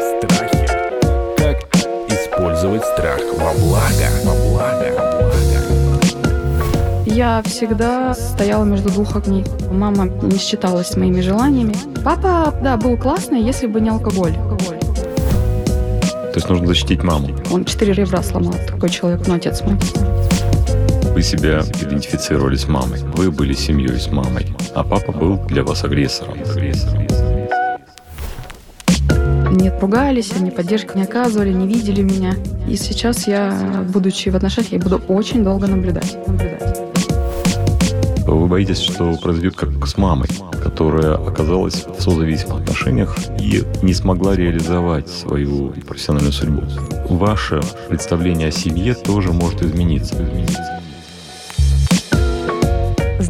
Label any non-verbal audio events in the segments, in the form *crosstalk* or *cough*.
Страхи. Как использовать страх во благо? Во благо. Во благо. Я всегда стояла между двух огней. Мама не считалась с моими желаниями. Папа, да, был классный, если бы не алкоголь. То есть нужно защитить маму. Он четыре ребра сломал, такой человек, ну, отец мой. Вы себя идентифицировали с мамой. Вы были семьей с мамой. А папа был для вас агрессором. агрессором. Не ругались, они поддержки не оказывали, не видели меня. И сейчас я, будучи в отношениях, я буду очень долго наблюдать. наблюдать. Вы боитесь, что произойдет как с мамой, которая оказалась в созависимых отношениях и не смогла реализовать свою профессиональную судьбу. Ваше представление о семье тоже может измениться.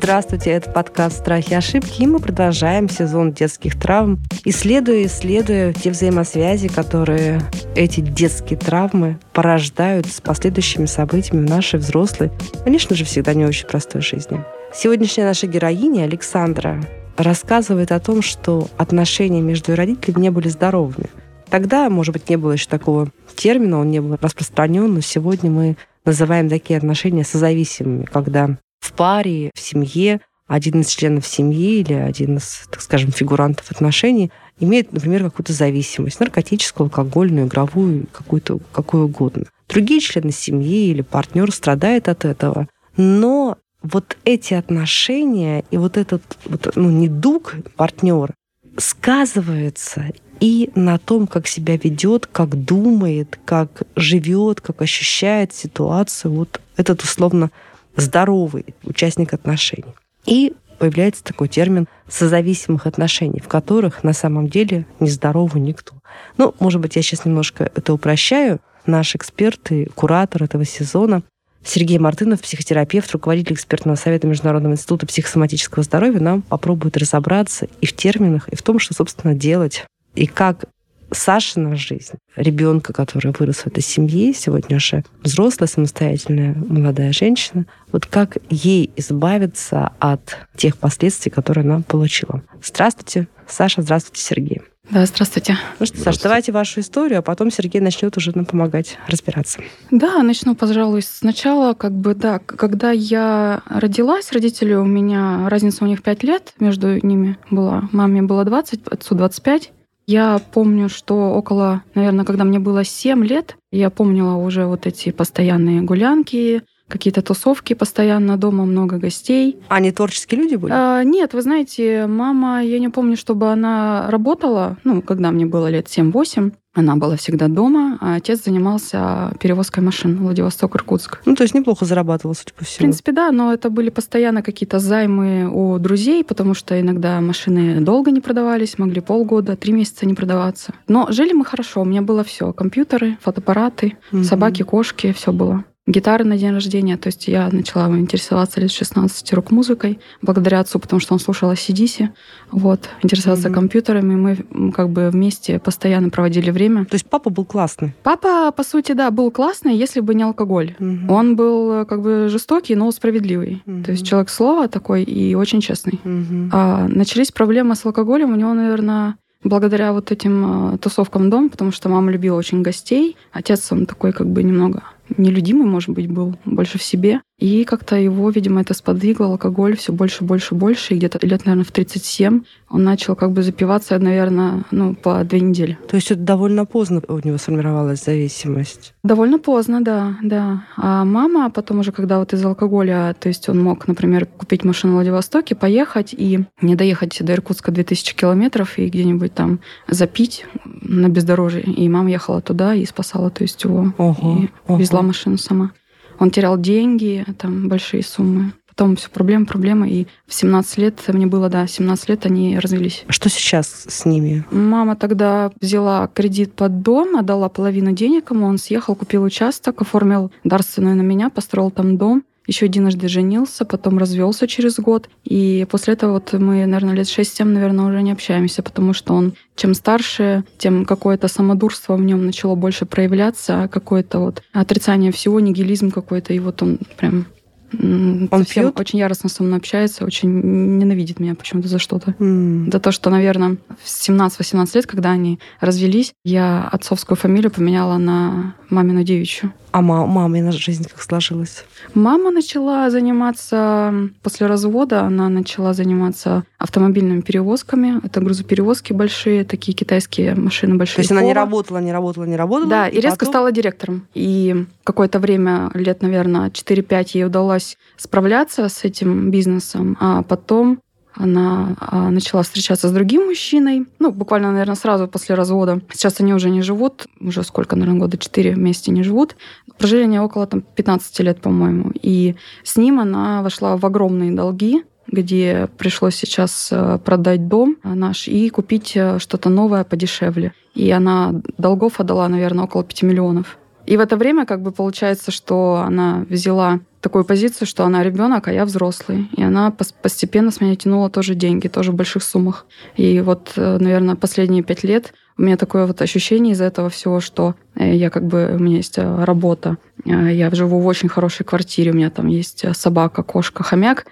Здравствуйте, это подкаст «Страхи и ошибки», и мы продолжаем сезон детских травм, исследуя, исследуя те взаимосвязи, которые эти детские травмы порождают с последующими событиями в нашей взрослой, конечно же, всегда не очень простой жизни. Сегодняшняя наша героиня Александра рассказывает о том, что отношения между родителями не были здоровыми. Тогда, может быть, не было еще такого термина, он не был распространен, но сегодня мы называем такие отношения созависимыми, когда в паре, в семье. Один из членов семьи или один из, так скажем, фигурантов отношений имеет, например, какую-то зависимость, наркотическую, алкогольную, игровую, какую-то, какую угодно. Другие члены семьи или партнер страдает от этого, но вот эти отношения и вот этот вот, ну, недуг партнера сказывается и на том, как себя ведет, как думает, как живет, как ощущает ситуацию. Вот этот условно здоровый участник отношений. И появляется такой термин созависимых отношений, в которых на самом деле не здоровый никто. Ну, может быть, я сейчас немножко это упрощаю. Наш эксперт и куратор этого сезона Сергей Мартынов, психотерапевт, руководитель экспертного совета Международного института психосоматического здоровья, нам попробует разобраться и в терминах, и в том, что, собственно, делать, и как Сашина жизнь, ребенка, который вырос в этой семье, сегодня уже взрослая, самостоятельная молодая женщина, вот как ей избавиться от тех последствий, которые она получила. Здравствуйте, Саша, здравствуйте, Сергей. Да, здравствуйте. Ну что, Саш, давайте вашу историю, а потом Сергей начнет уже нам помогать разбираться. Да, начну, пожалуй, сначала. Как бы, да, когда я родилась, родители у меня, разница у них 5 лет между ними была. Маме было 20, отцу 25. Я помню, что около, наверное, когда мне было 7 лет, я помнила уже вот эти постоянные гулянки, какие-то тусовки постоянно дома, много гостей. Они творческие люди были? А, нет, вы знаете, мама, я не помню, чтобы она работала, ну, когда мне было лет 7-8. Она была всегда дома, а отец занимался перевозкой машин Владивосток-Иркутск. Ну, то есть неплохо зарабатывал, судя по всему. В принципе, да, но это были постоянно какие-то займы у друзей, потому что иногда машины долго не продавались, могли полгода, три месяца не продаваться. Но жили мы хорошо, у меня было все: компьютеры, фотоаппараты, угу. собаки, кошки, все было гитары на день рождения. То есть я начала интересоваться лет 16 рок-музыкой благодаря отцу, потому что он слушал ACDC. Вот, интересоваться mm-hmm. компьютерами. Мы как бы вместе постоянно проводили время. То есть папа был классный? Папа, по сути, да, был классный, если бы не алкоголь. Mm-hmm. Он был как бы жестокий, но справедливый. Mm-hmm. То есть человек слова такой и очень честный. Mm-hmm. А, начались проблемы с алкоголем у него, наверное, благодаря вот этим э, тусовкам дом, потому что мама любила очень гостей. Отец, он такой как бы немного нелюдимый, может быть, был больше в себе. И как-то его, видимо, это сподвигло, алкоголь все больше, больше, больше. И где-то лет, наверное, в 37 он начал как бы запиваться, наверное, ну, по две недели. То есть это довольно поздно у него сформировалась зависимость? Довольно поздно, да, да. А мама потом уже, когда вот из алкоголя, то есть он мог, например, купить машину в Владивостоке, поехать и не доехать до Иркутска 2000 километров и где-нибудь там запить на бездорожье. И мама ехала туда и спасала, то есть его. Ого, и ого. везла машину сама. Он терял деньги, там большие суммы. Потом все проблема, проблема. И в 17 лет, мне было, да, 17 лет они развелись. Что сейчас с ними? Мама тогда взяла кредит под дом, отдала половину денег ему, он съехал, купил участок, оформил дарственную на меня, построил там дом еще единожды женился, потом развелся через год. И после этого вот мы, наверное, лет 6-7, наверное, уже не общаемся, потому что он чем старше, тем какое-то самодурство в нем начало больше проявляться, какое-то вот отрицание всего, нигилизм какой-то. И вот он прям Он пьет? Очень яростно со мной общается, очень ненавидит меня почему-то за что-то. Mm. За то, что, наверное, в 17-18 лет, когда они развелись, я отцовскую фамилию поменяла на мамину девичью. А мама, жизнь как сложилась? Мама начала заниматься после развода, она начала заниматься автомобильными перевозками. Это грузоперевозки большие, такие китайские машины большие. То есть она не работала, не работала, не работала? Да, и, и резко потом... стала директором. И какое-то время, лет, наверное, 4-5 ей удалось справляться с этим бизнесом, а потом она а, начала встречаться с другим мужчиной, ну, буквально, наверное, сразу после развода. Сейчас они уже не живут, уже сколько, наверное, года, четыре вместе не живут. Прожили они около там, 15 лет, по-моему. И с ним она вошла в огромные долги, где пришлось сейчас э, продать дом наш и купить э, что-то новое подешевле. И она долгов отдала, наверное, около 5 миллионов. И в это время как бы получается, что она взяла такую позицию, что она ребенок, а я взрослый. И она постепенно с меня тянула тоже деньги, тоже в больших суммах. И вот, э, наверное, последние пять лет у меня такое вот ощущение из-за этого всего, что э, я как бы, у меня есть э, работа, я живу в очень хорошей квартире, у меня там есть собака, кошка, хомяк,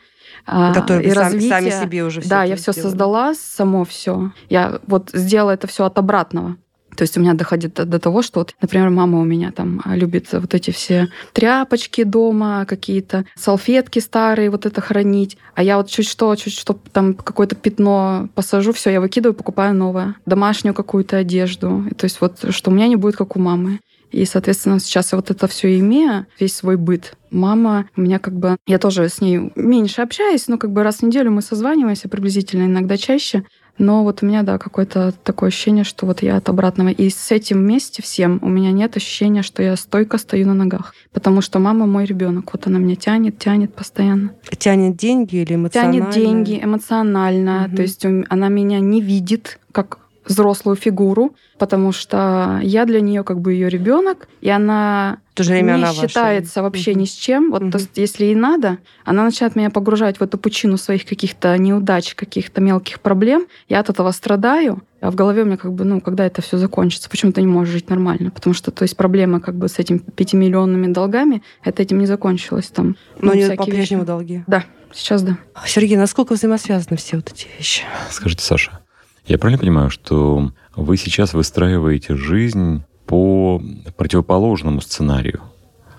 Которые и сами, развитие. сами себе уже все Да, я все создала, само все. Я вот сделала это все от обратного. То есть у меня доходит до того, что, вот, например, мама у меня там а, любит вот эти все тряпочки дома, какие-то салфетки старые, вот это хранить. А я вот чуть что, чуть что там какое-то пятно посажу, все, я выкидываю, покупаю новое. Домашнюю какую-то одежду. То есть вот, что у меня не будет, как у мамы. И, соответственно, сейчас я вот это все имея, весь свой быт. Мама у меня как бы... Я тоже с ней меньше общаюсь, но как бы раз в неделю мы созваниваемся приблизительно, иногда чаще. Но вот у меня, да, какое-то такое ощущение, что вот я от обратного. И с этим вместе всем у меня нет ощущения, что я стойко стою на ногах. Потому что мама мой ребенок. Вот она меня тянет, тянет постоянно. Тянет деньги или эмоционально? Тянет деньги эмоционально. Угу. То есть она меня не видит как взрослую фигуру, потому что я для нее как бы ее ребенок, и она в то же время не она считается ваша. вообще угу. ни с чем. Вот угу. то есть, если ей надо, она начинает меня погружать в эту пучину своих каких-то неудач, каких-то мелких проблем. Я от этого страдаю, а в голове у меня как бы, ну, когда это все закончится, почему ты не можешь жить нормально? Потому что, то есть, проблема как бы с этими пятимиллионными долгами, это этим не закончилось там. Но ну, они по-прежнему долги? Да, сейчас да. Сергей, насколько взаимосвязаны все вот эти вещи? Скажите, Саша, я правильно понимаю, что вы сейчас выстраиваете жизнь по противоположному сценарию,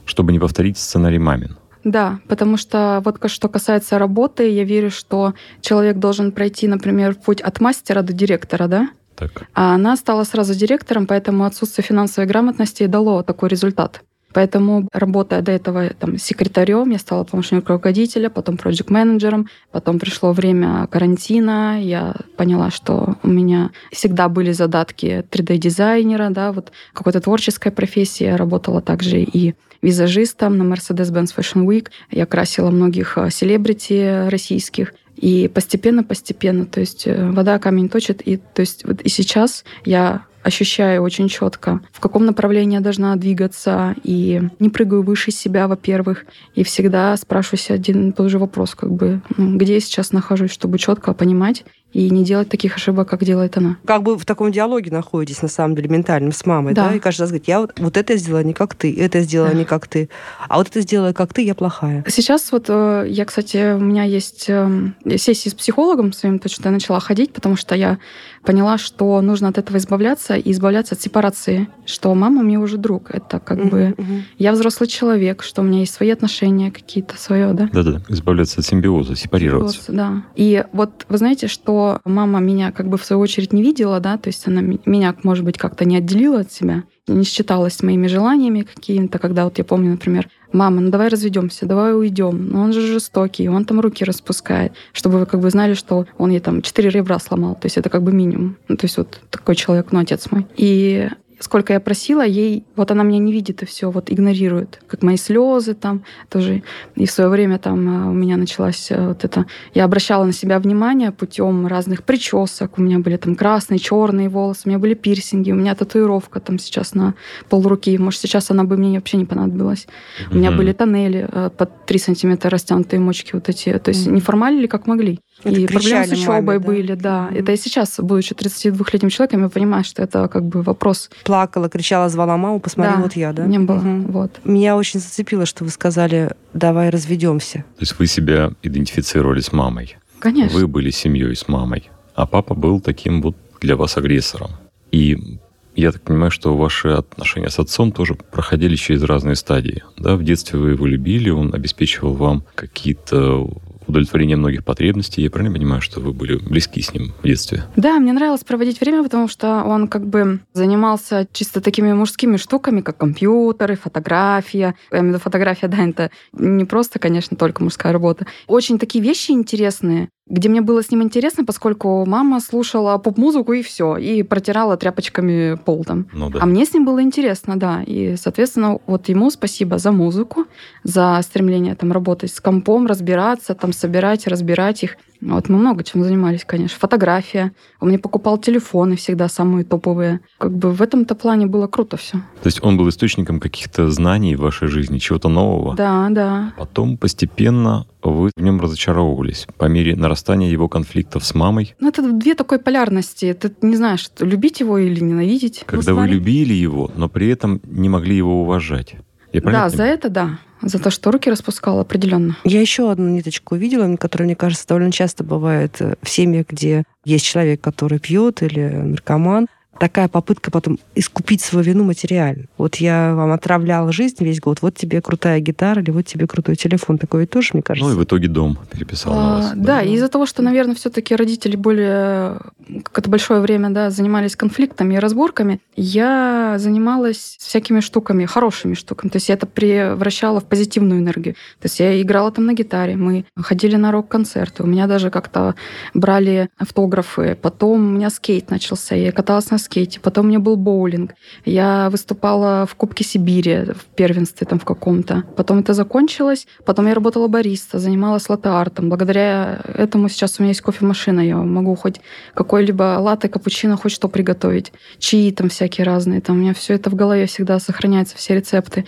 чтобы не повторить сценарий мамин? Да, потому что вот что касается работы, я верю, что человек должен пройти, например, путь от мастера до директора, да? Так. А она стала сразу директором, поэтому отсутствие финансовой грамотности дало такой результат. Поэтому, работая до этого там, секретарем, я стала помощником руководителя, потом проект-менеджером, потом пришло время карантина, я поняла, что у меня всегда были задатки 3D-дизайнера, да, вот какой-то творческой профессии. Я работала также и визажистом на Mercedes-Benz Fashion Week. Я красила многих э, селебрити российских. И постепенно-постепенно, то есть э, вода камень точит, и то есть вот и сейчас я ощущаю очень четко, в каком направлении я должна двигаться, и не прыгаю выше себя, во-первых, и всегда спрашиваю себя один и тот же вопрос, как бы, ну, где я сейчас нахожусь, чтобы четко понимать и не делать таких ошибок, как делает она. Как бы в таком диалоге находитесь, на самом деле, ментальном с мамой, да? да? И каждый раз говорит, я вот, вот это сделала не как ты, это сделала да. не как ты, а вот это сделала как ты, я плохая. Сейчас вот э, я, кстати, у меня есть эм, сессии с психологом своим, то, что я начала ходить, потому что я поняла, что нужно от этого избавляться и избавляться от сепарации, что мама мне уже друг. Это как uh-huh, бы я взрослый человек, что у меня есть свои отношения какие-то свое, да? Да-да, избавляться от симбиоза, сепарироваться. Симбиоз, да. И вот вы знаете, что мама меня как бы в свою очередь не видела, да, то есть она меня, может быть, как-то не отделила от себя, не считалась с моими желаниями какими-то, когда вот я помню, например, мама, ну давай разведемся, давай уйдем, но он же жестокий, он там руки распускает, чтобы вы как бы знали, что он ей там четыре ребра сломал, то есть это как бы минимум, ну, то есть вот такой человек, ну отец мой. И сколько я просила, ей, вот она меня не видит и все, вот игнорирует, как мои слезы там тоже. И в свое время там э, у меня началась э, вот это, я обращала на себя внимание путем разных причесок, у меня были там красные, черные волосы, у меня были пирсинги, у меня татуировка там сейчас на полруки, может сейчас она бы мне вообще не понадобилась. У меня были тоннели э, под 3 сантиметра растянутые мочки вот эти, то есть mm-hmm. не формально как могли. Это и проблемы с учебой маме, да? были, да. Mm-hmm. Это и сейчас, будучи 32-летним человеком, я понимаю, что это как бы вопрос плакала, кричала, звала маму, посмотри, Да, вот я, да? Не было. Мгм. Вот. Меня очень зацепило, что вы сказали, давай разведемся. То есть вы себя идентифицировали с мамой. Конечно. Вы были семьей с мамой, а папа был таким вот для вас агрессором. И я так понимаю, что ваши отношения с отцом тоже проходили через разные стадии. Да, в детстве вы его любили, он обеспечивал вам какие-то удовлетворение многих потребностей. Я правильно понимаю, что вы были близки с ним в детстве? Да, мне нравилось проводить время, потому что он как бы занимался чисто такими мужскими штуками, как компьютеры, фотография. Я имею в виду фотография, да, это не просто, конечно, только мужская работа. Очень такие вещи интересные, где мне было с ним интересно, поскольку мама слушала поп-музыку и все, и протирала тряпочками пол там. Ну да. А мне с ним было интересно, да. И, соответственно, вот ему спасибо за музыку, за стремление там работать с компом, разбираться, там собирать, разбирать их. Вот мы много чем занимались, конечно. Фотография. Он мне покупал телефоны всегда самые топовые. Как бы в этом-то плане было круто все. То есть он был источником каких-то знаний в вашей жизни, чего-то нового. Да, да. Потом постепенно вы в нем разочаровывались по мере нарастания его конфликтов с мамой. Ну, это две такой полярности. Ты не знаешь, любить его или ненавидеть. Когда вы смотри. любили его, но при этом не могли его уважать. Я Да, за это да. За то, что руки распускал, определенно. Я еще одну ниточку увидела, которая, мне кажется, довольно часто бывает э, в семьях, где есть человек, который пьет или наркоман. Такая попытка потом искупить свою вину материально. Вот я вам отравлял жизнь весь год, вот тебе крутая гитара или вот тебе крутой телефон. Такое тоже, мне кажется. Ну и в итоге дом переписал на А, вас. да, и из-за того, что, наверное, все-таки родители более какое-то большое время да, занимались конфликтами и разборками, я занималась всякими штуками, хорошими штуками. То есть я это превращала в позитивную энергию. То есть я играла там на гитаре, мы ходили на рок-концерты, у меня даже как-то брали автографы. Потом у меня скейт начался, я каталась на скейте. Потом у меня был боулинг. Я выступала в Кубке Сибири, в первенстве там в каком-то. Потом это закончилось. Потом я работала бариста, занималась латте-артом. Благодаря этому сейчас у меня есть кофемашина. Я могу хоть какой-либо латте, капучино, хоть что приготовить. Чаи там всякие разные. Там у меня все это в голове всегда сохраняется, все рецепты.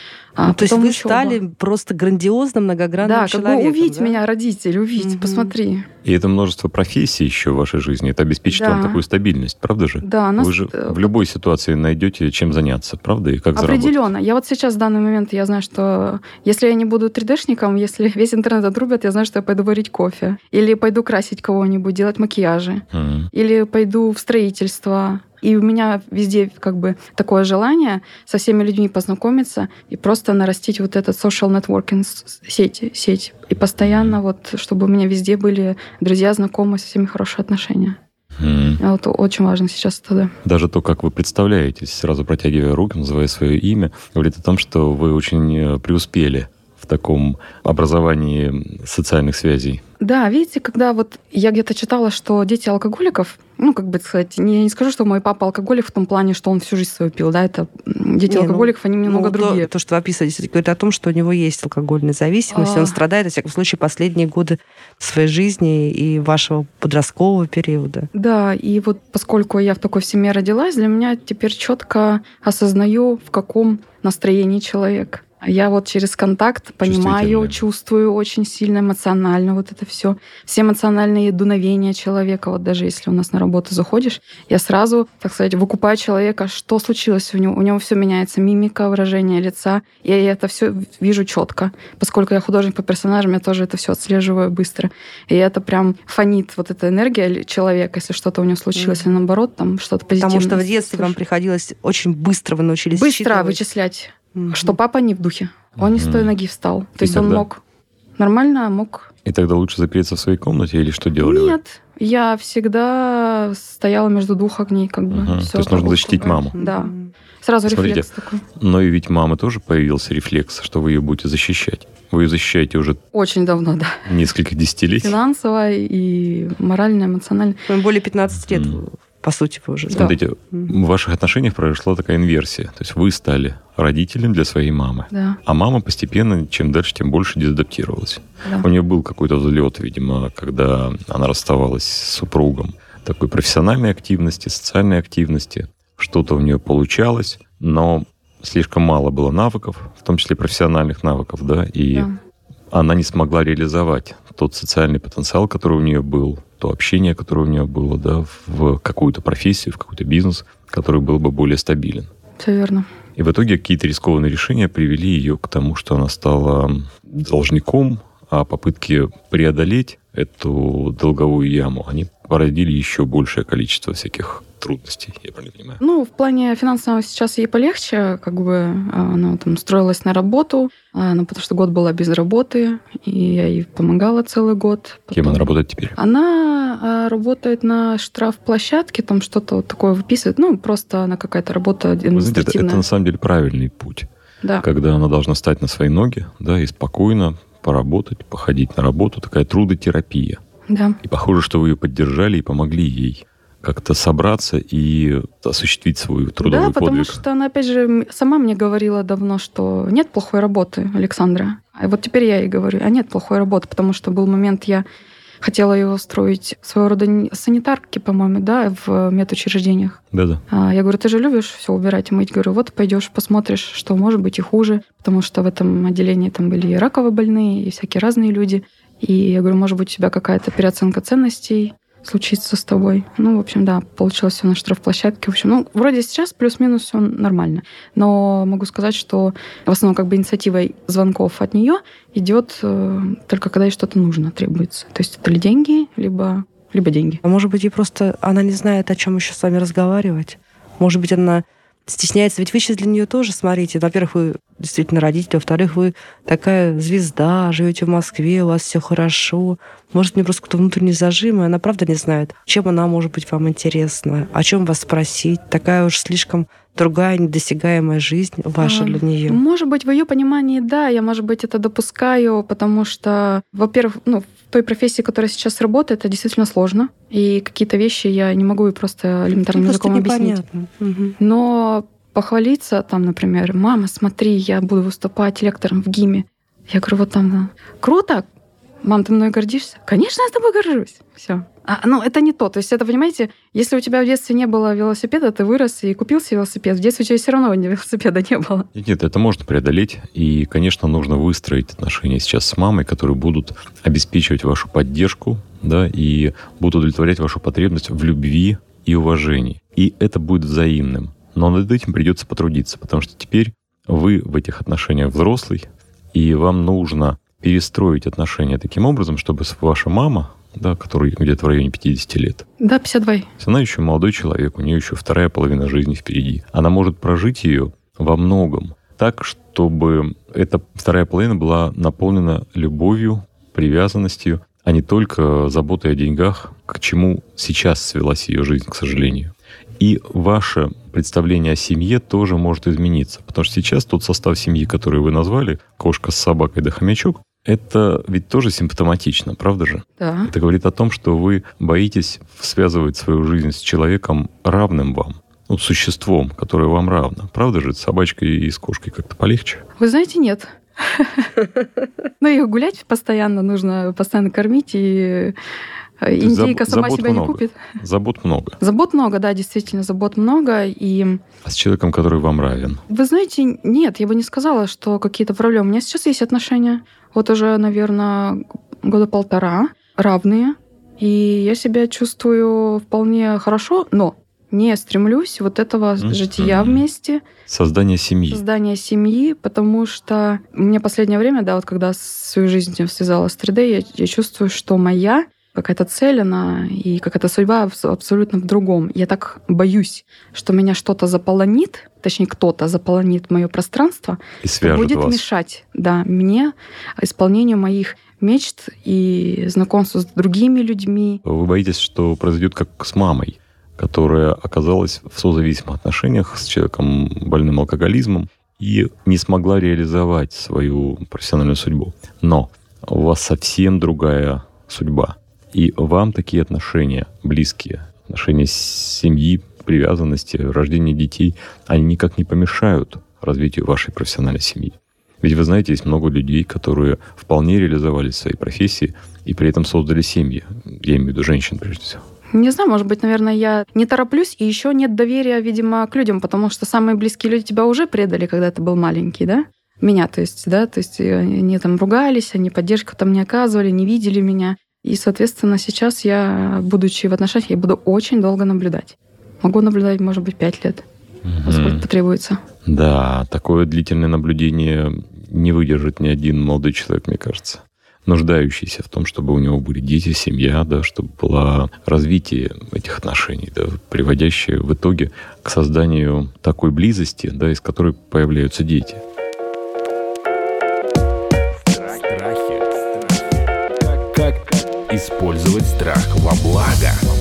А то есть вы учёба. стали просто грандиозным, многогранным Да, как человеком. бы увидь да? меня, родитель, увидь, Мгм. посмотри. И это множество профессий еще в вашей жизни. Это обеспечит вам Да. такую стабильность, правда же? Да, нас Вы же э, в любой ситуации найдете чем заняться, правда? И как заработать. Определенно. Я вот сейчас в данный момент я знаю, что если я не буду 3D-шником, если *laughs* весь интернет отрубят, я знаю, что я пойду варить кофе. Или пойду красить кого-нибудь, делать макияжи. Мгм. Или пойду в строительство. И у меня везде как бы такое желание со всеми людьми познакомиться и просто нарастить вот этот social networking с- сеть. И постоянно вот, чтобы у меня везде были друзья, знакомые, со всеми хорошие отношения. А Вот очень важно сейчас это, да. Даже то, как вы представляетесь, сразу протягивая руки, называя свое имя, говорит о том, что вы очень э, преуспели таком образовании социальных связей. Да, видите, когда вот я где-то читала, что дети алкоголиков, ну, как бы сказать, не, я не скажу, что мой папа алкоголик в том плане, что он всю жизнь свою пил, да, это дети Не, ну, алкоголиков, они немного Ну, то- другие. То, что вы описываете, это говорит о том, что у него есть алкогольная зависимость, и А. он страдает, во всяком случае, последние годы своей жизни и вашего подросткового периода. Да, и вот поскольку я в такой семье родилась, для меня теперь четко осознаю, в каком настроении человек. Я вот через контакт понимаю, чувствую очень сильно эмоционально вот это все. Все эмоциональные дуновения человека, вот даже если у нас на работу заходишь, я сразу, так сказать, выкупаю человека, что случилось у него. У него все меняется, мимика, выражение лица. Я это все вижу четко. Поскольку я художник по персонажам, я тоже это все отслеживаю быстро. И это прям фонит вот эта энергия человека, если что-то у него случилось, Мгм. или наоборот, там что-то позитивное. Потому что в детстве вам приходилось очень быстро вы научились Быстро считывать. вычислять, Мгм. что папа не в духе. Он не с той ноги встал. То И есть он тогда? мог нормально, а мог И тогда лучше запереться в своей комнате или что делали вы? Нет, я всегда стояла между двух огней, как бы. Мгм. Всё То есть нужно такое. защитить маму. Да. Сразу Смотрите, рефлекс такой. Но и ведь мамы тоже появился рефлекс, что вы ее будете защищать. Вы ее защищаете уже Очень давно, да. несколько десятилетий. Финансово и морально, эмоционально. Более 15 лет, Мгм. По сути, вы уже. Да. Смотрите, Мгм. в ваших отношениях произошла такая инверсия. То есть вы стали родителем для своей мамы. Да, А мама постепенно, чем дальше, тем больше дезадаптировалась. да. У нее был какой-то взлет, видимо, когда она расставалась с супругом. Такой профессиональной активности, социальной активности. Что-то у нее получалось, но слишком мало было навыков, в том числе профессиональных навыков, да, и Да. она не смогла реализовать тот социальный потенциал, который у нее был, то общение, которое у нее было, да, в какую-то профессию, в какой-то бизнес, который был бы более стабилен. Все верно. И в итоге какие-то рискованные решения привели ее к тому, что она стала должником, а попытки преодолеть эту долговую яму, они породили еще большее количество всяких трудностей, я правильно понимаю? Ну, в плане финансового сейчас ей полегче, как бы она там строилась на работу, ну, потому что год была без работы, и я ей помогала целый год. Потом... Кем она работает теперь? Она а, работает на штрафплощадке, там что-то вот такое выписывает, ну, просто она какая-то работа административная. Вы знаете, это, это на самом деле правильный путь. Да. Когда она должна стать на свои ноги, да, и спокойно поработать, походить на работу, такая трудотерапия. Да. И похоже, что вы ее поддержали и помогли ей как-то собраться и осуществить свою трудовой да, потому что она, опять же, сама мне говорила давно, что нет плохой работы, Александра. А вот теперь я ей говорю, а нет плохой работы, потому что был момент, я хотела ее устроить своего рода санитарки, по-моему, да, в медучреждениях. Да-да. А я говорю, ты же любишь все убирать и мыть? Говорю, вот пойдешь, посмотришь, что может быть и хуже, потому что в этом отделении там были и раково больные, и всякие разные люди. И я говорю, может быть, у тебя какая-то переоценка ценностей, случится с тобой. Ну, в общем, да, получилось все на штрафплощадке. В общем, ну, вроде сейчас плюс-минус все нормально. Но могу сказать, что в основном как бы инициатива звонков от нее идет э, только когда ей что-то нужно, требуется. То есть это ли деньги, либо, либо деньги. А может быть, и просто она не знает, о чем еще с вами разговаривать. Может быть, она стесняется. Ведь вы сейчас для нее тоже, смотрите, во-первых, вы действительно родители, во-вторых, вы такая звезда, живете в Москве, у вас все хорошо. Может, мне просто какой-то внутренний зажим, и она правда не знает, чем она может быть вам интересна, о чем вас спросить. Такая уж слишком другая недосягаемая жизнь ваша а, для нее. Может быть, в ее понимании, да, я, может быть, это допускаю, потому что, во-первых, ну, в той профессии, которая сейчас работает, это действительно сложно. И какие-то вещи я не могу просто элементарным ну, языком объяснить. Угу. Но похвалиться там, например, мама, смотри, я буду выступать лектором в ГИМе. Я говорю, вот там, круто, Мам, ты мной гордишься? Конечно, я с тобой горжусь. Все. А, ну, это не то. То есть это, понимаете, если у тебя в детстве не было велосипеда, ты вырос и купил себе велосипед. В детстве у тебя все равно велосипеда не было. Нет, нет, это можно преодолеть. И, конечно, нужно выстроить отношения сейчас с мамой, которые будут обеспечивать вашу поддержку, да, и будут удовлетворять вашу потребность в любви и уважении. И это будет взаимным. Но над этим придется потрудиться, потому что теперь вы в этих отношениях взрослый, и вам нужно перестроить отношения таким образом, чтобы ваша мама, да, которой где-то в районе 50 лет. Да, 52. Она еще молодой человек, у нее еще вторая половина жизни впереди. Она может прожить ее во многом так, чтобы эта вторая половина была наполнена любовью, привязанностью, а не только заботой о деньгах, к чему сейчас свелась ее жизнь, к сожалению. И ваше представление о семье тоже может измениться. Потому что сейчас тот состав семьи, который вы назвали, кошка с собакой да хомячок, это ведь тоже симптоматично, правда же? Да. Это говорит о том, что вы боитесь связывать свою жизнь с человеком равным вам, ну, существом, которое вам равно. Правда же, с собачкой и с кошкой как-то полегче? Вы знаете, нет. *laughs* Но их гулять постоянно нужно, постоянно кормить, и индейка сама себя не купит. Забот много. Забот много, да, действительно, забот много. И... А с человеком, который вам равен? Вы знаете, нет, я бы не сказала, что какие-то проблемы. У меня сейчас есть отношения вот уже, наверное, года полтора, равные. И я себя чувствую вполне хорошо, но не стремлюсь вот этого mm-hmm. жития вместе. Создание семьи. Создание семьи, потому что мне последнее время, да, вот когда свою жизнь связала с 3D, я, я чувствую, что моя какая-то цель, она и какая-то судьба абсолютно в другом. Я так боюсь, что меня что-то заполонит, точнее, кто-то заполонит мое пространство, и будет вас. мешать да, мне исполнению моих мечт и знакомству с другими людьми. Вы боитесь, что произойдет как с мамой, которая оказалась в созависимых отношениях с человеком больным алкоголизмом и не смогла реализовать свою профессиональную судьбу. Но у вас совсем другая судьба. И вам такие отношения близкие, отношения семьи, привязанности, рождения детей, они никак не помешают развитию вашей профессиональной семьи. Ведь вы знаете, есть много людей, которые вполне реализовались в своей профессии и при этом создали семьи. Я имею в виду женщин, прежде всего. Не знаю, может быть, наверное, я не тороплюсь, и еще нет доверия, видимо, к людям, потому что самые близкие люди тебя уже предали, когда ты был маленький, да? Меня, то есть, да, то есть они там ругались, они поддержку там не оказывали, не видели меня. И, соответственно, сейчас я, будучи в отношениях, я буду очень долго наблюдать. Могу наблюдать, может быть, пять лет. поскольку потребуется. Да, такое длительное наблюдение не выдержит ни один молодой человек, мне кажется нуждающийся в том, чтобы у него были дети, семья, да, чтобы было развитие этих отношений, да, приводящее в итоге к созданию такой близости, да, из которой появляются дети. Страхи. Как, как использовать страх во благо?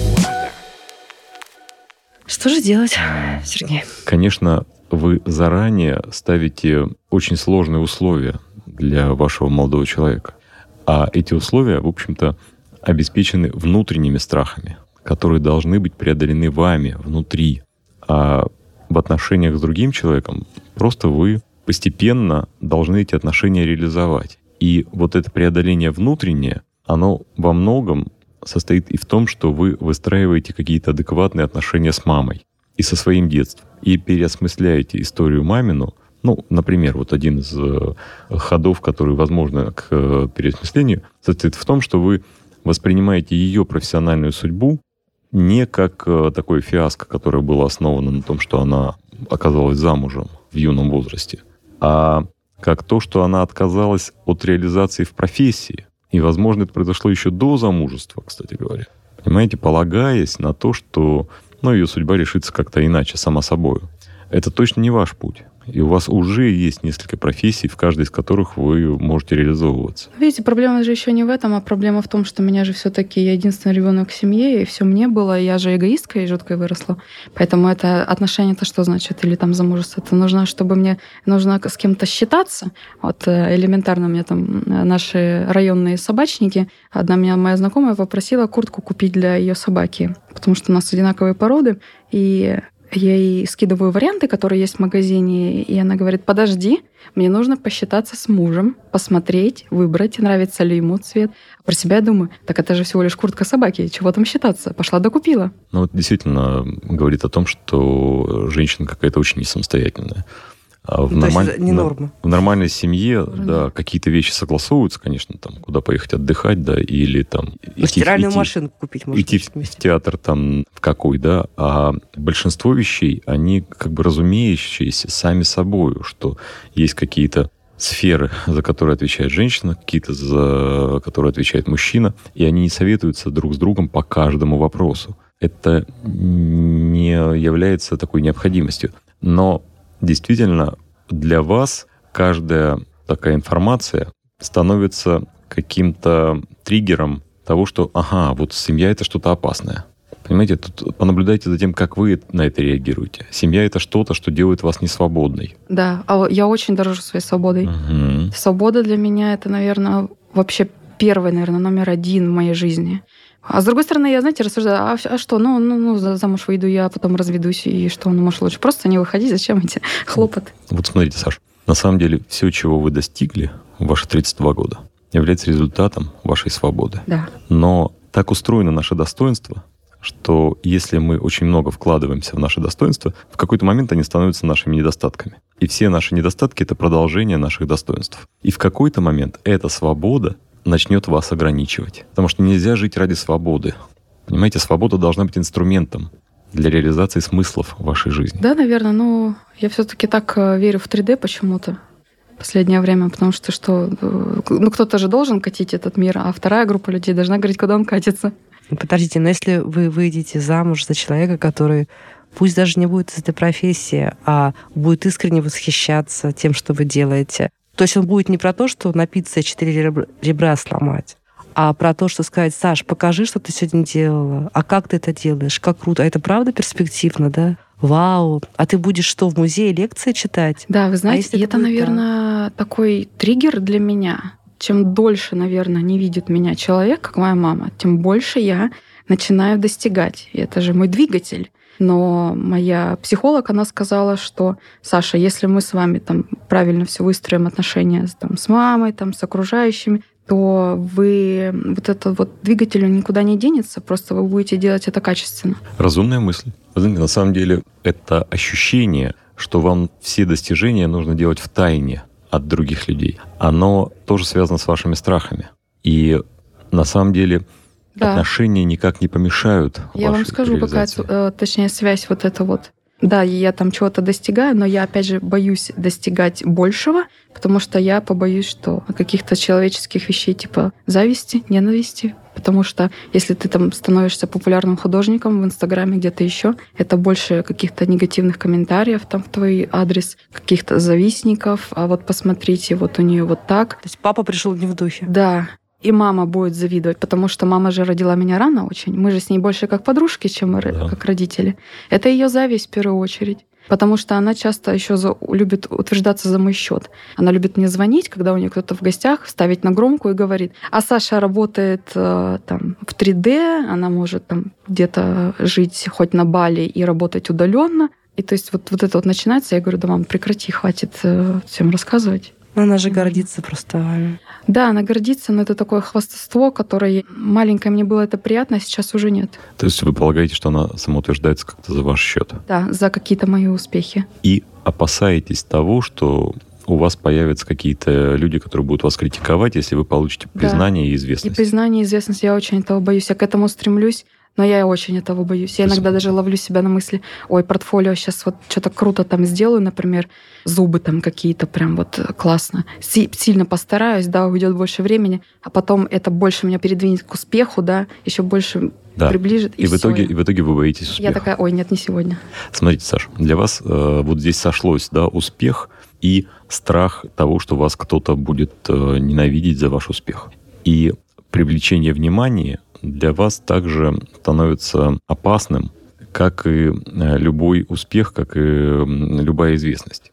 Что же делать, Сергей? Конечно, вы заранее ставите очень сложные условия для вашего молодого человека. А эти условия, в общем-то, обеспечены внутренними страхами, которые должны быть преодолены вами внутри. А в отношениях с другим человеком просто вы постепенно должны эти отношения реализовать. И вот это преодоление внутреннее, оно во многом состоит и в том, что вы выстраиваете какие-то адекватные отношения с мамой и со своим детством, и переосмысляете историю мамину ну, например, вот один из э, ходов, который возможно к э, переосмыслению, состоит в том, что вы воспринимаете ее профессиональную судьбу не как э, такое фиаско, которое было основано на том, что она оказалась замужем в юном возрасте, а как то, что она отказалась от реализации в профессии. И, возможно, это произошло еще до замужества, кстати говоря. Понимаете, полагаясь на то, что ну, ее судьба решится как-то иначе, сама собой. Это точно не ваш путь и у вас уже есть несколько профессий, в каждой из которых вы можете реализовываться. Видите, проблема же еще не в этом, а проблема в том, что меня же все-таки я единственный ребенок в семье, и все мне было, я же эгоистка и жуткой выросла. Поэтому это отношение это что значит? Или там замужество? Это нужно, чтобы мне нужно с кем-то считаться. Вот э, элементарно мне там э, наши районные собачники, одна меня моя знакомая попросила куртку купить для ее собаки, потому что у нас одинаковые породы, и я ей скидываю варианты, которые есть в магазине, и она говорит, подожди, мне нужно посчитаться с мужем, посмотреть, выбрать, нравится ли ему цвет. Про себя я думаю, так это же всего лишь куртка собаки, чего там считаться? Пошла докупила. Ну, вот действительно говорит о том, что женщина какая-то очень несамостоятельная. А в, ну, нормаль... не норма. в нормальной семье, mm да, какие-то вещи согласовываются, конечно, там, куда поехать отдыхать, да, или там... Ну, идти, стиральную идти, машинку купить можно. Идти в, в театр там в какой, да, а большинство вещей, они как бы разумеющиеся сами собой, что есть какие-то сферы, *laughs* за которые отвечает женщина, какие-то, за которые отвечает мужчина, и они не советуются друг с другом по каждому вопросу. Это не является такой необходимостью. Но действительно для вас каждая такая информация становится каким-то триггером того, что, ага, вот семья — это что-то опасное. Понимаете, тут понаблюдайте за тем, как вы на это реагируете. Семья это что-то, что делает вас несвободной. Да, а я очень дорожу своей свободой. Угу. Свобода для меня это, наверное, вообще первый, наверное, номер один в моей жизни. А с другой стороны, я, знаете, рассуждаю, а, а что, ну, ну, ну, замуж выйду я, потом разведусь, и что, ну, может, лучше просто не выходить, зачем эти *laughs* хлопоты? Вот смотрите, Саш, на самом деле все, чего вы достигли в ваши 32 года, является результатом вашей свободы. Да. Но так устроено наше достоинство, что если мы очень много вкладываемся в наше достоинство, в какой-то момент они становятся нашими недостатками. И все наши недостатки — это продолжение наших достоинств. И в какой-то момент эта свобода начнет вас ограничивать. Потому что нельзя жить ради свободы. Понимаете, свобода должна быть инструментом для реализации смыслов в вашей жизни. Да, наверное, но я все-таки так э, верю в 3D почему-то в последнее время, потому что что, э, ну кто-то же должен катить этот мир, а вторая группа людей должна говорить, куда он катится. Ну, подождите, но если вы выйдете замуж за человека, который пусть даже не будет из этой профессии, а будет искренне восхищаться тем, что вы делаете, то есть он будет не про то, что напиться четыре ребра сломать, а про то, что сказать, Саш, покажи, что ты сегодня делала, а как ты это делаешь, как круто. А это правда перспективно, да? Вау, а ты будешь что, в музее лекции читать? Да, вы а знаете, а это, это наверное, так? такой триггер для меня. Чем дольше, наверное, не видит меня человек, как моя мама, тем больше я начинаю достигать. И это же мой двигатель. Но моя психолог, она сказала, что, Саша, если мы с вами там правильно все выстроим отношения там, с мамой, там, с окружающими, то вы вот этот вот двигатель никуда не денется, просто вы будете делать это качественно. Разумная мысль. знаете, на самом деле это ощущение, что вам все достижения нужно делать в тайне от других людей, оно тоже связано с вашими страхами. И на самом деле да. отношения никак не помешают. Я вам скажу, какая, э, точнее, связь вот эта вот. Да, я там чего-то достигаю, но я, опять же, боюсь достигать большего, потому что я побоюсь, что каких-то человеческих вещей типа зависти, ненависти, потому что если ты там становишься популярным художником в Инстаграме где-то еще, это больше каких-то негативных комментариев там в твой адрес, каких-то завистников, а вот посмотрите, вот у нее вот так. То есть папа пришел не в духе. Да, и мама будет завидовать, потому что мама же родила меня рано очень. Мы же с ней больше как подружки, чем да. как родители. Это ее зависть в первую очередь. Потому что она часто еще за, любит утверждаться за мой счет. Она любит мне звонить, когда у нее кто-то в гостях, ставить на громкую и говорит, а Саша работает э, там в 3D, она может там где-то жить хоть на Бали и работать удаленно. И то есть вот, вот это вот начинается, я говорю, да, мам, прекрати, хватит э, всем рассказывать. Но она же гордится просто вами. Да, она гордится, но это такое хвастовство, которое маленькое мне было это приятно, а сейчас уже нет. То есть вы полагаете, что она самоутверждается как-то за ваш счет? Да, за какие-то мои успехи. И опасаетесь того, что у вас появятся какие-то люди, которые будут вас критиковать, если вы получите признание да. и известность. И признание и известность, я очень этого боюсь. Я к этому стремлюсь. Но я очень этого боюсь. Я иногда даже ловлю себя на мысли, ой, портфолио сейчас вот что-то круто там сделаю, например, зубы там какие-то прям вот классно. Сильно постараюсь, да, уйдет больше времени, а потом это больше меня передвинет к успеху, да, еще больше да. приближит. И, и, в итоге, и в итоге вы боитесь успеха. Я такая, ой, нет, не сегодня. Смотрите, Саша, для вас э, вот здесь сошлось, да, успех и страх того, что вас кто-то будет э, ненавидеть за ваш успех. И привлечение внимания для вас также становится опасным, как и э, любой успех, как и любая известность.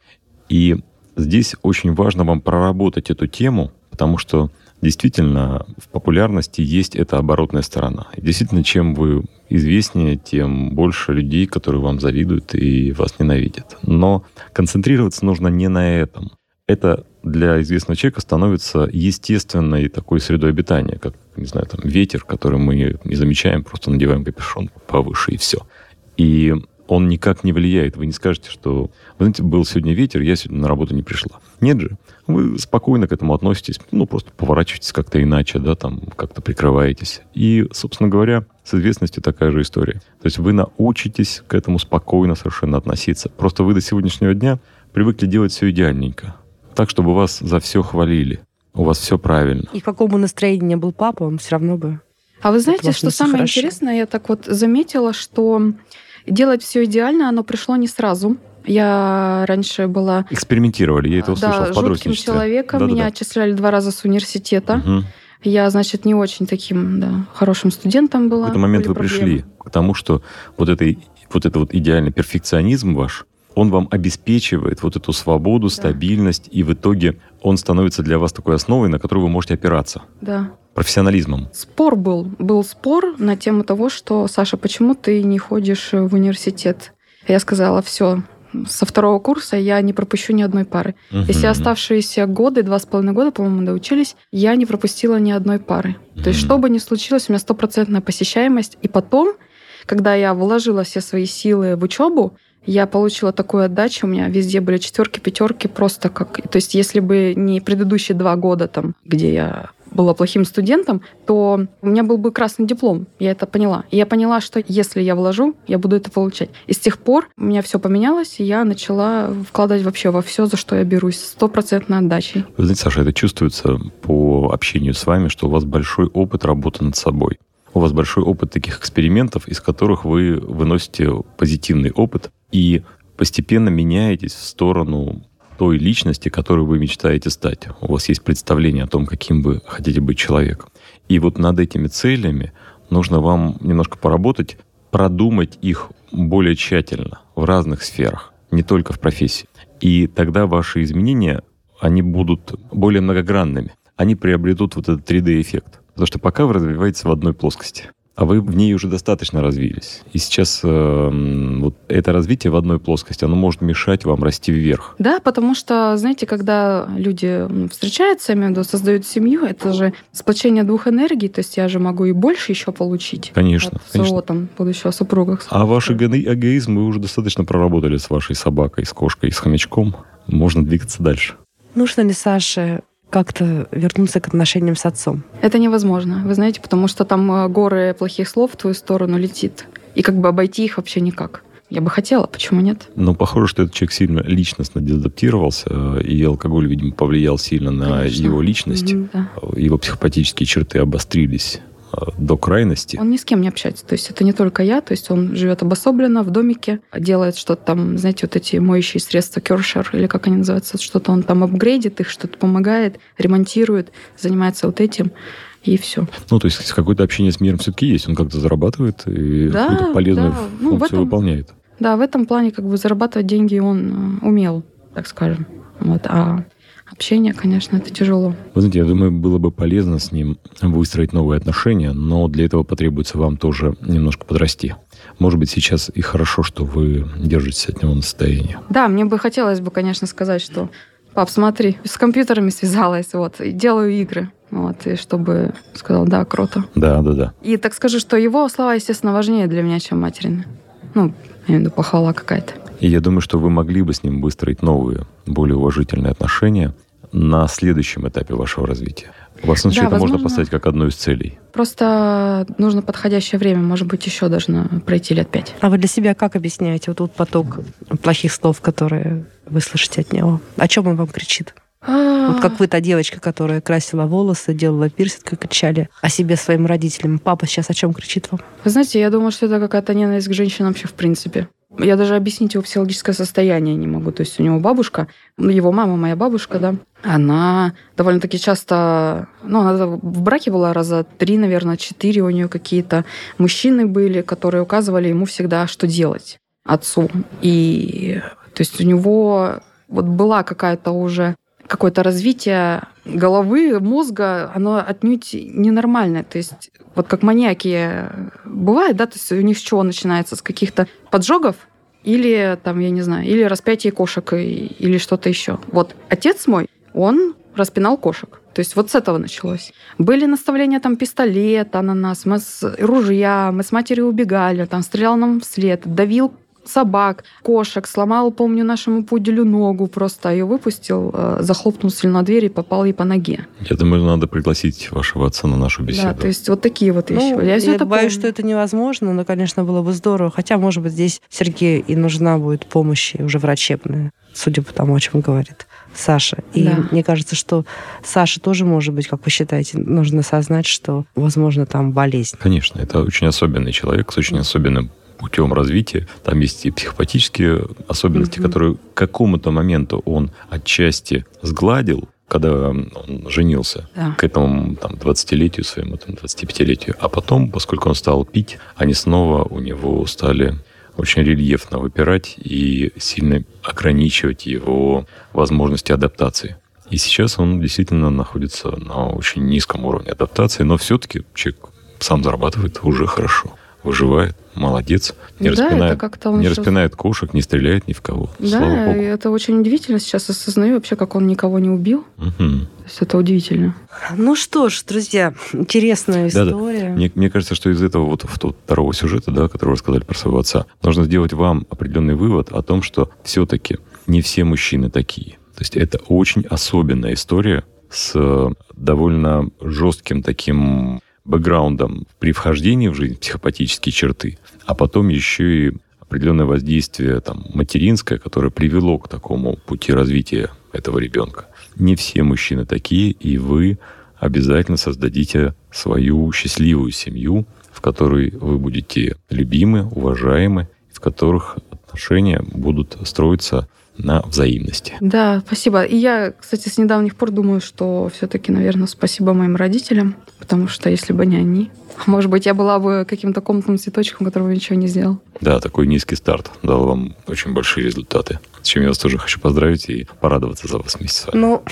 И здесь очень важно вам проработать эту тему, потому что действительно в популярности есть эта оборотная сторона. И действительно, чем вы известнее, тем больше людей, которые вам завидуют и вас ненавидят. Но концентрироваться нужно не на этом. Это для известного человека становится естественной такой средой обитания, как, не знаю, там, ветер, который мы не замечаем, просто надеваем капюшон повыше и все. И он никак не влияет. Вы не скажете, что, вы знаете, был сегодня ветер, я сегодня на работу не пришла. Нет же. Вы спокойно к этому относитесь, ну, просто поворачиваетесь как-то иначе, да, там, как-то прикрываетесь. И, собственно говоря, с известностью такая же история. То есть вы научитесь к этому спокойно совершенно относиться. Просто вы до сегодняшнего дня привыкли делать все идеальненько так, чтобы вас за все хвалили. У вас все правильно. И какому настроении был папа, он все равно бы... А вы знаете, что самое хорошо. интересное, я так вот заметила, что делать все идеально, оно пришло не сразу. Я раньше была... Экспериментировали, я это услышала да, в жутким человеком. Да, Меня да. отчисляли два раза с университета. Угу. Я, значит, не очень таким да, хорошим студентом была. В какой-то момент вы проблемы. пришли к тому, что вот, этой, вот это вот идеальный перфекционизм ваш, он вам обеспечивает вот эту свободу, стабильность, и в итоге он становится для вас такой основой, на которую вы можете опираться. Да. Профессионализмом. Спор был. Был спор на тему того, что, Саша, почему ты не ходишь в университет? Я сказала, все, со второго курса я не пропущу ни одной пары. Угу. Если оставшиеся годы, два с половиной года, по-моему, доучились, я не пропустила ни одной пары. Угу. То есть, что бы ни случилось, у меня стопроцентная посещаемость. И потом, когда я вложила все свои силы в учебу, я получила такую отдачу, у меня везде были четверки, пятерки, просто как... То есть если бы не предыдущие два года, там, где я была плохим студентом, то у меня был бы красный диплом. Я это поняла. И я поняла, что если я вложу, я буду это получать. И с тех пор у меня все поменялось, и я начала вкладывать вообще во все, за что я берусь, стопроцентной отдачей. Вы знаете, Саша, это чувствуется по общению с вами, что у вас большой опыт работы над собой. У вас большой опыт таких экспериментов, из которых вы выносите позитивный опыт, и постепенно меняетесь в сторону той личности, которую вы мечтаете стать. У вас есть представление о том, каким вы хотите быть человеком. И вот над этими целями нужно вам немножко поработать, продумать их более тщательно в разных сферах, не только в профессии. И тогда ваши изменения, они будут более многогранными. Они приобретут вот этот 3D-эффект. Потому что пока вы развиваетесь в одной плоскости. А вы в ней уже достаточно развились. И сейчас э, вот это развитие в одной плоскости, оно может мешать вам расти вверх. Да, потому что, знаете, когда люди встречаются, я имею в виду, создают семью, это же сплочение двух энергий, то есть я же могу и больше еще получить. Конечно. От своего конечно. там будущего супруга. А ваш эгоизм вы уже достаточно проработали с вашей собакой, с кошкой, с хомячком. Можно двигаться дальше. Нужно ли Саше как-то вернуться к отношениям с отцом? Это невозможно, вы знаете, потому что там э, горы плохих слов в твою сторону летит. И как бы обойти их вообще никак. Я бы хотела, почему нет? Но похоже, что этот человек сильно личностно дезадаптировался, и алкоголь, видимо, повлиял сильно на Конечно. его личность. Мгм, да. Его психопатические черты обострились э, до крайности. Он ни с кем не общается. То есть это не только я, то есть он живет обособленно в домике, делает что-то там, знаете, вот эти моющие средства Кершер, или как они называются, что-то он там апгрейдит их, что-то помогает, ремонтирует, занимается вот этим, и все. Ну, то есть какое-то общение с миром все-таки есть. Он как-то зарабатывает и Да, какую-то полезную да. Ну, функцию этом- выполняет. Да, в этом плане как бы зарабатывать деньги он э, умел, так скажем. Вот. А общение, конечно, это тяжело. Вы знаете, я думаю, было бы полезно с ним выстроить новые отношения, но для этого потребуется вам тоже немножко подрасти. Может быть, сейчас и хорошо, что вы держитесь от него на состоянии. Да, мне бы хотелось бы, конечно, сказать, что пап, смотри, с компьютерами связалась, вот, и делаю игры. Вот, и чтобы сказал, да, круто. Да, да, да. И так скажу, что его слова, естественно, важнее для меня, чем материны. Ну, я имею в виду похвала какая-то. И я думаю, что вы могли бы с ним выстроить новые, более уважительные отношения на следующем этапе вашего развития. Вас вообще Да, это можно возможно. поставить как одну из целей. Просто нужно подходящее время, может быть, еще должно пройти лет пять. А вы для себя как объясняете вот тут поток плохих слов, которые вы слышите от него? О чем он вам кричит? Вот как вы та девочка, которая красила волосы, делала пирсинг, кричали о себе своим родителям. Папа сейчас о чем кричит вам? Вы знаете, я думаю, что это какая-то ненависть к женщинам вообще в принципе. Я даже объяснить его психологическое состояние не могу. То есть у него бабушка, его мама, моя бабушка, да, она довольно-таки часто, ну, она в браке была раза три, наверное, четыре у нее какие-то мужчины были, которые указывали ему всегда, что делать отцу. И то есть у него вот была какая-то уже какое-то развитие головы, мозга, оно отнюдь ненормальное. То есть вот как маньяки бывает, да, то есть у них с чего начинается? С каких-то поджогов или там, я не знаю, или распятие кошек или что-то еще. Вот отец мой, он распинал кошек. То есть вот с этого началось. Были наставления там пистолета на нас, мы с ружья, мы с матерью убегали, там стрелял нам вслед, давил собак, кошек, сломал, помню, нашему пуделю ногу просто, ее выпустил, э, захлопнулся на дверь и попал ей по ноге. Я думаю, надо пригласить вашего отца на нашу беседу. Да, то есть вот такие вот вещи. Ну, я я это боюсь, помню. что это невозможно, но, конечно, было бы здорово. Хотя, может быть, здесь Сергею и нужна будет помощь уже врачебная, судя по тому, о чем говорит Саша. И Да. мне кажется, что Саше тоже, может быть, как вы считаете, нужно осознать, что, возможно, там болезнь. Конечно, это очень особенный человек с очень особенным путем развития. Там есть и психопатические особенности, Мгм. которые к какому-то моменту он отчасти сгладил, когда он женился Да. к этому там, 20-летию своему, там, 25-летию. А потом, поскольку он стал пить, они снова у него стали очень рельефно выпирать и сильно ограничивать его возможности адаптации. И сейчас он действительно находится на очень низком уровне адаптации, но все-таки человек сам зарабатывает уже хорошо, выживает, молодец, не, Да, распинает, как-то он не ещё- распинает кошек, не стреляет ни в кого. Слава Да, богу. и это очень удивительно. Сейчас осознаю вообще, как он никого не убил. Мгм. То есть это удивительно. Ну что ж, друзья, интересная история. Мне, мне кажется, что из этого вот в тот второго сюжета, да, который вы рассказали про своего отца, нужно сделать вам определенный вывод о том, что все-таки не все мужчины такие. То есть это очень особенная история с э, довольно жестким таким бэкграундом при вхождении в жизнь психопатические черты, а потом еще и определенное воздействие там, материнское, которое привело к такому пути развития этого ребенка. Не все мужчины такие, и вы обязательно создадите свою счастливую семью, в которой вы будете любимы, уважаемы, в которых отношения будут строиться на взаимности. Да, спасибо. И я, кстати, с недавних пор думаю, что все-таки, наверное, спасибо моим родителям, потому что если бы не они, *laughs* может быть, я была бы каким-то комнатным цветочком, который бы ничего не сделал. Да, такой низкий старт дал вам очень большие результаты. С чем я вас тоже хочу поздравить и порадоваться за вас вместе с вами. Но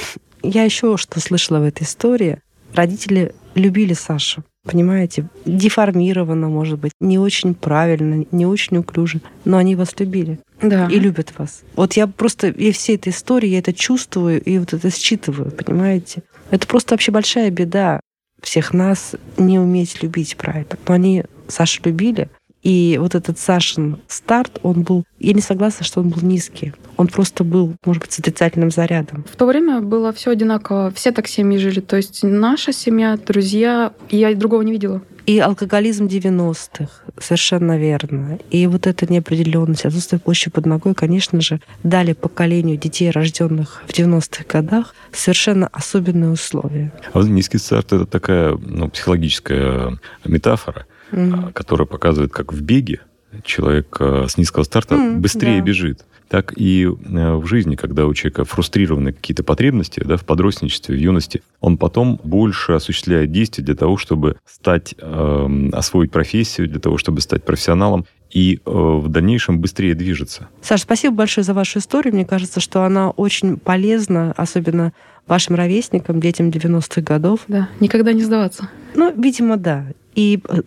я еще что слышала в этой истории. Родители любили Сашу. Понимаете, деформировано, может быть, не очень правильно, не очень уклюже, но они вас любили Да. и любят вас. Вот я просто и всей этой истории я это чувствую и вот это считываю, понимаете? Это просто вообще большая беда всех нас не уметь любить правильно. Но они Сашу любили, и вот этот Сашин старт, он был... Я не согласна, что он был низкий. Он просто был, может быть, с отрицательным зарядом. В то время было все одинаково. Все так семьи жили. То есть наша семья, друзья, и я другого не видела. И алкоголизм 90-х, совершенно верно. И вот эта неопределенность, отсутствие почвы под ногой, конечно же, дали поколению детей, рожденных в 90-х годах, совершенно особенные условия. А вот низкий старт — это такая ну, психологическая метафора, mm. которая показывает, как в беге человек э, с низкого старта mm, быстрее да. бежит так и э, в жизни, когда у человека фрустрированы какие-то потребности, да, в подростничестве, в юности, он потом больше осуществляет действия для того, чтобы стать, э, освоить профессию, для того, чтобы стать профессионалом и э, в дальнейшем быстрее движется. Саша, спасибо большое за вашу историю. Мне кажется, что она очень полезна, особенно вашим ровесникам, детям 90-х годов. Да, никогда не сдаваться. Ну, видимо, да. И э,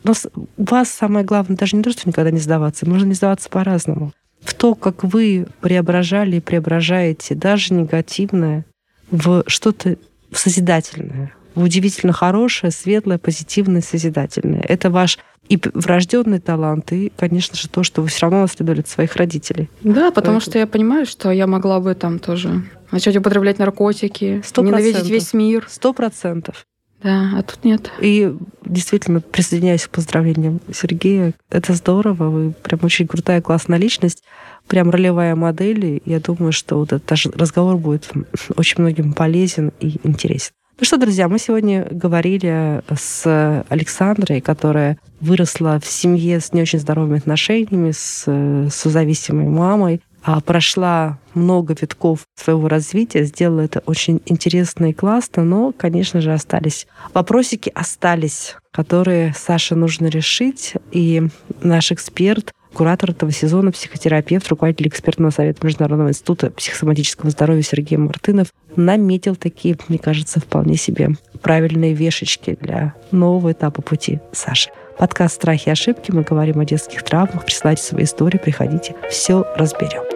у вас самое главное даже не то, что никогда не сдаваться, можно не сдаваться по-разному в то, как вы преображали и преображаете даже негативное в что-то созидательное, в удивительно хорошее, светлое, позитивное, созидательное. Это ваш и врожденный талант, и, конечно же, то, что вы все равно наследовали от своих родителей. Да, потому Поэтому... что я понимаю, что я могла бы там тоже начать употреблять наркотики, 100%. ненавидеть весь мир. Сто процентов. Да, а тут нет. И действительно присоединяюсь к поздравлениям Сергея. Это здорово, вы прям очень крутая, классная личность, прям ролевая модель. И я думаю, что вот этот разговор будет очень многим полезен и интересен. Ну что, друзья, мы сегодня говорили с Александрой, которая выросла в семье с не очень здоровыми отношениями, с созависимой мамой, прошла много витков своего развития, сделала это очень интересно и классно, но, конечно же, остались вопросики остались, которые Саше нужно решить, и наш эксперт куратор этого сезона, психотерапевт, руководитель экспертного совета Международного института психосоматического здоровья Сергей Мартынов наметил такие, мне кажется, вполне себе правильные вешечки для нового этапа пути Саши. Подкаст «Страхи и ошибки». Мы говорим о детских травмах. Присылайте свои истории, приходите. Все разберем.